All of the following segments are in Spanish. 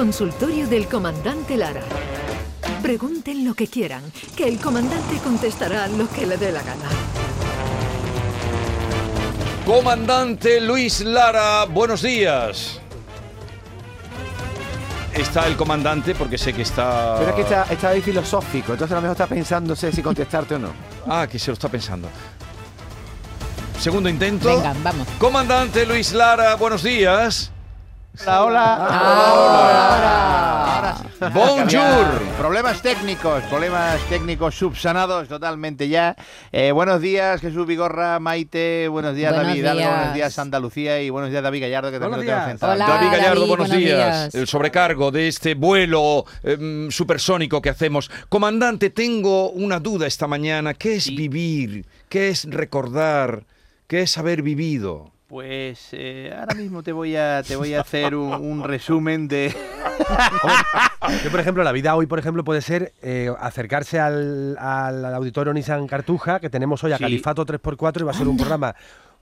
Consultorio del Comandante Lara. Pregunten lo que quieran, que el comandante contestará lo que le dé la gana. Comandante Luis Lara, buenos días. Está el comandante porque sé que está... Pero es que está, está ahí filosófico, entonces a lo mejor está pensando sé si contestarte o no. Ah, que se lo está pensando. Segundo intento. Venga, vamos. Comandante Luis Lara, buenos días. Hola, hola. Ahora. Bonjour. Problemas técnicos, problemas técnicos subsanados totalmente ya. Eh, buenos días, Jesús Vigorra, Maite, buenos días, Buenos David Hidalgo, días. buenos días, Andalucía y buenos días, David Gallardo, que también lo tengo sentado. Hola, David Gallardo, David, buenos, buenos días. días. El sobrecargo de este vuelo em, supersónico que hacemos. Comandante, tengo una duda esta mañana. ¿Qué es Sí. vivir? ¿Qué es recordar? ¿Qué es haber vivido? Pues eh, ahora mismo te voy a, te voy a hacer un, un resumen de... Yo, por ejemplo, la vida hoy, por ejemplo, puede ser eh, acercarse al, al auditorio Nissan Cartuja, que tenemos hoy a Sí. Califato 3x4 y va a ser un programa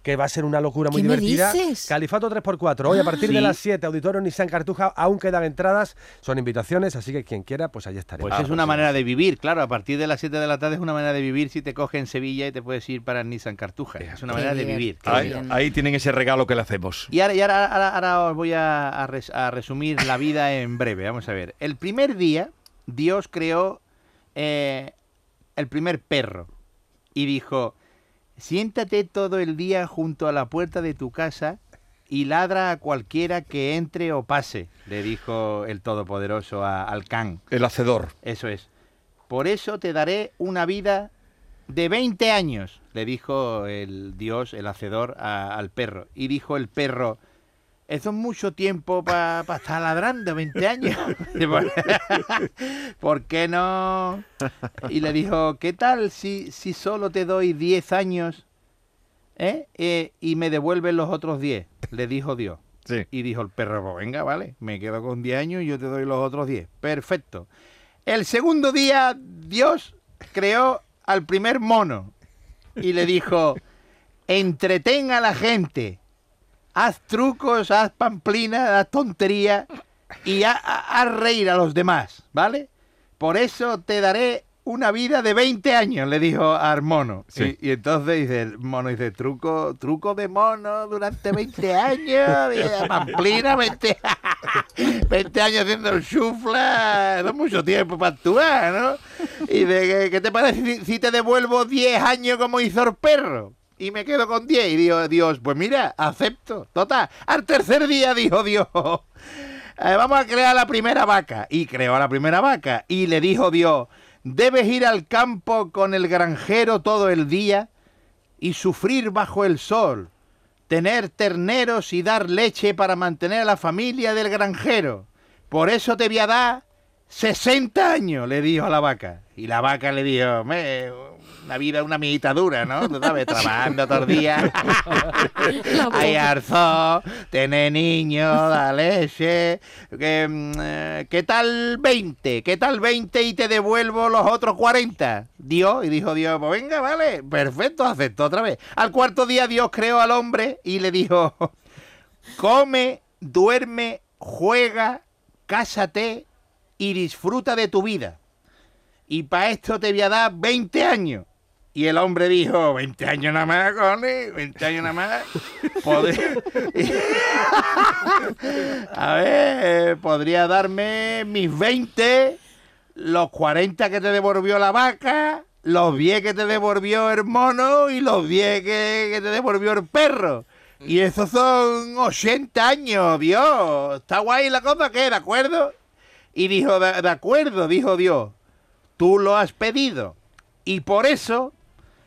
que va a ser una locura muy ¿Qué me divertida. dices? Califato 3x4, hoy a partir Sí. de las 7, auditorio Nissan Cartuja, aún quedan entradas, son invitaciones, así que quien quiera, pues allí estaré. Pues es una manera de vivir, claro, a partir de las 7 de la tarde es una manera de vivir si te coge en Sevilla y te puedes ir para el Nissan Cartuja. Es una Qué manera de vivir. Ahí, tienen ese regalo que le hacemos. Y ahora, y ahora, ahora- ahora os voy a, a res- a resumir la vida en breve. Vamos a ver. El primer día, Dios creó eh, el primer perro y dijo: Siéntate todo el día junto a la puerta de tu casa y ladra a cualquiera que entre o pase, le dijo el Todopoderoso a- al can. El hacedor. Eso es. Por eso te daré una vida de 20 años, le dijo el dios, el hacedor, a- al perro. Y dijo el perro, eso es mucho tiempo para estar ladrando, 20 años. ¿Por qué no? Y le dijo, ¿qué tal si, si solo te doy 10 años ¿eh? Eh, y me devuelven los otros 10? Le dijo Dios. Sí. Y dijo el perro, pues venga, vale, me quedo con 10 años y yo te doy los otros 10. Perfecto. El segundo día, Dios creó al primer mono y le dijo, entretén a la gente, haz trucos, haz pamplinas, haz tonterías y ha- ha- haz reír a los demás, ¿vale? Por eso te daré una vida de 20 años, le dijo al mono. Sí. Y, y entonces dice el mono, dice, truco, truco de mono durante 20 años, pamplina, 20, 20 años haciendo el chufla, no es mucho tiempo para actuar, ¿no? Y de ¿qué, qué te parece si, si te devuelvo 10 años como hizo el perro? Y me quedo con 10. Y dijo Dios, pues mira, acepto. Total. Al tercer día dijo Dios, "Eh, vamos a crear la primera vaca. Y creó a la primera vaca. Y le dijo Dios, debes ir al campo con el granjero todo el día y sufrir bajo el sol, tener terneros y dar leche para mantener a la familia del granjero. Por eso te voy a dar 60 años, le dijo a la vaca. Y la vaca le dijo, "Me, una vida, una amiguita dura, ¿no? Tú sabes, trabajando todo el día. Hay arzó, tener niños, da leche. Mm, eh, ¿Qué tal 20? ¿Qué tal 20 y te devuelvo los otros 40? Dios, y dijo Dios, pues venga, vale, perfecto, aceptó otra vez. Al cuarto día Dios creó al hombre y le dijo, come, duerme, juega, cásate y disfruta de tu vida. Y para esto te voy a dar 20 años. Y el hombre dijo, 20 años nada más, Connie, 20 años nada más. Pod- a ver, podría darme mis 20, los 40 que te devolvió la vaca, los 10 que te devolvió el mono y los 10 que, que te devolvió el perro. Y esos son 80 años, Dios. Está guay la cosa, ¿qué? ¿De acuerdo? Y dijo, de, de acuerdo, dijo Dios, tú lo has pedido. Y por eso,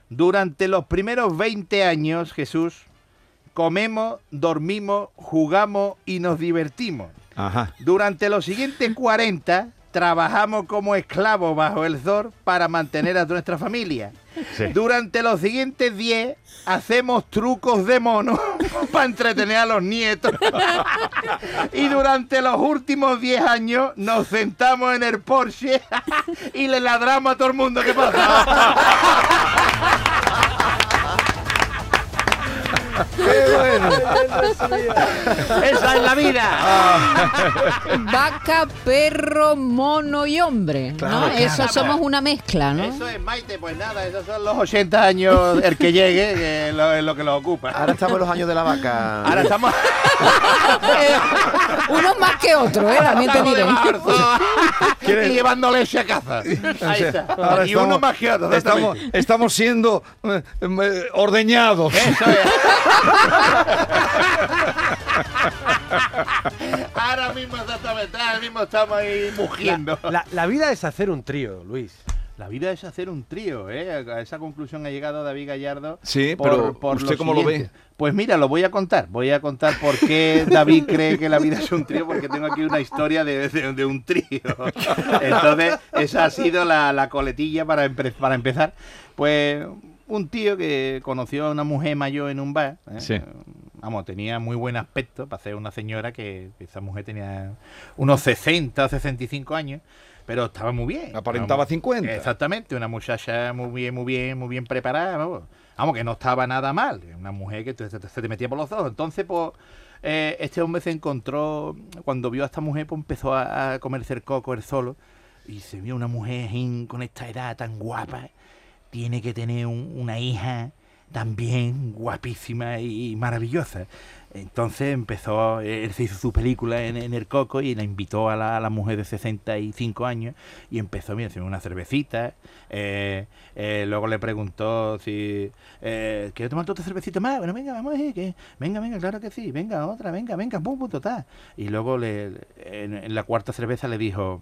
durante los primeros 20 años, Jesús, comemos, dormimos, jugamos y nos divertimos. Ajá. Durante los siguientes 40, trabajamos como esclavos bajo el zor para mantener a nuestra familia. Sí. Durante los siguientes 10, hacemos trucos de mono para entretener a los nietos. y durante los últimos 10 años, nos sentamos en el Porsche y le ladramos a todo el mundo. ¿Qué pasa? ¡Esa es la vida! Vaca, perro, mono y hombre. ¿no? Eso somos una mezcla, ¿no? Eso es Maite, pues nada, esos son los 80 años, el que llegue, que es lo, es lo que lo ocupa. Ahora estamos en los años de la vaca. Ahora estamos. Unos más que otros, ¿eh? También te diré. y llevando leche a casa. Ahí está. Ahora y uno más que otro. Estamos, estamos siendo eh, eh, ordeñados. Eso es. mismo exactamente, ahora mismo estamos ahí mugiendo. La, la vida es hacer un trío, Luis. La vida es hacer un trío, ¿eh? A esa conclusión ha llegado David Gallardo. Sí, pero ¿usted cómo lo ve? Pues mira, lo voy a contar. Voy a contar por qué David cree que la vida es un trío, porque tengo aquí una historia de, de- de un trío. Entonces, esa ha sido la, la coletilla para, empe- para empezar. Pues un tío que conoció a una mujer mayor en un bar. ¿eh? Sí. Vamos, tenía muy buen aspecto para ser una señora que esa mujer tenía unos 60 o 65 años, pero estaba muy bien. Aparentaba Vamos, 50. Exactamente, una muchacha muy bien, muy bien, muy bien preparada, vamos, Vamos, que no estaba nada mal, una mujer que se te metía por los ojos. Entonces, pues, eh, este hombre se encontró, cuando vio a esta mujer, pues empezó a, a comerse el coco él solo, y se vio una mujer con esta edad tan guapa, tiene que tener un- una hija también guapísima y maravillosa. Entonces empezó, él se hizo su película en, en el coco y la invitó a la, a la mujer de 65 años y empezó, mira, una cervecita. eh, eh, luego le preguntó si, eh, ¿quieres tomar otra cervecita más? Bueno, venga, vamos a que, venga, venga, claro que sí, venga, otra, venga, venga, pum, pum, total. Y luego le, en, la cuarta cerveza le dijo,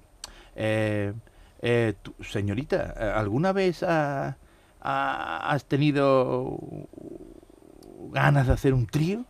eh, eh, señorita, ¿alguna vez ha- ha- has tenido ganas de hacer un trío?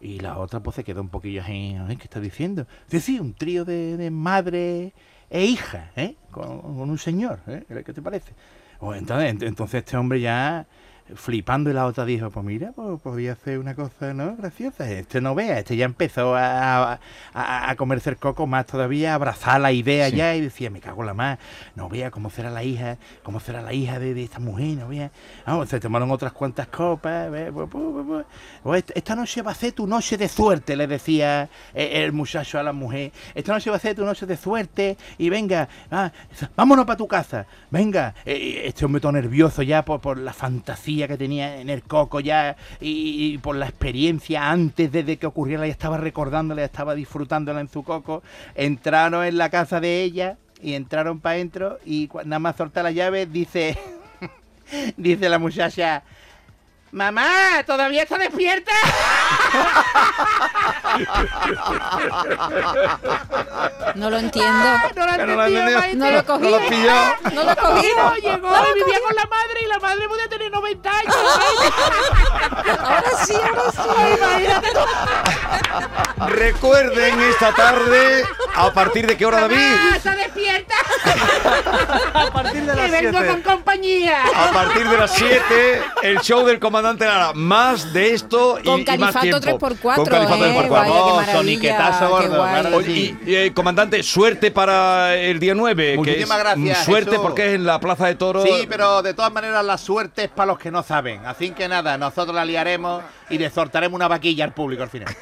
Y la otra pues se quedó un poquillo "Ay, ¿qué está diciendo? Sí, sí, un trío de, de madre e hija, ¿eh? Con, con un señor, ¿eh? ¿Qué te parece? Pues entonces, ent- entonces este hombre ya flipando y la otra dijo, pues mira, pues podía hacer una cosa, ¿no? Graciosa. Este no vea, este ya empezó a, a, a comerse el coco más todavía, a abrazar la idea Sí. ya y decía, me cago en la más, no vea cómo será la hija, cómo será la hija de, de esta mujer, no vea. Vamos, se tomaron otras cuantas copas, ve, pu, pu, pu, pu. O esta, esta noche va a ser tu noche de suerte, le decía eh, el muchacho a la mujer. Esta noche va a ser tu noche de suerte y venga, ah, vámonos para tu casa. Venga, Eh, este hombre todo nervioso ya por, por la fantasía que tenía en el coco ya y, por la experiencia antes de, de que ocurriera, ya estaba recordándola, ya estaba disfrutándola en su coco. Entraron en la casa de ella y entraron para adentro y nada más soltar la llave dice, dice la muchacha, Mamá, ¿todavía está despierta? No lo entiendo. No lo no. No lo cogí. No lo pilló. No lo cogí. No, llegó vivía con la madre y la madre podía tener 90 años. Ahora sí, ahora sí. Recuerden esta tarde, ¿a partir de qué hora, David? A partir de Que vengo con compañía. A partir de las 7, el show del comandante Lara. Más de esto y, Con y más Califato tiempo. 3x4, Con Califato ¿eh? 3x4. Vaya, Oh, y, y, eh, comandante, suerte para el día 9. Muchísimas que es, gracias, Suerte Jesús. porque es en la Plaza de Toros. Sí, pero de todas maneras la suerte es para los que no saben. Así que nada, nosotros la liaremos y le soltaremos una vaquilla al público al final.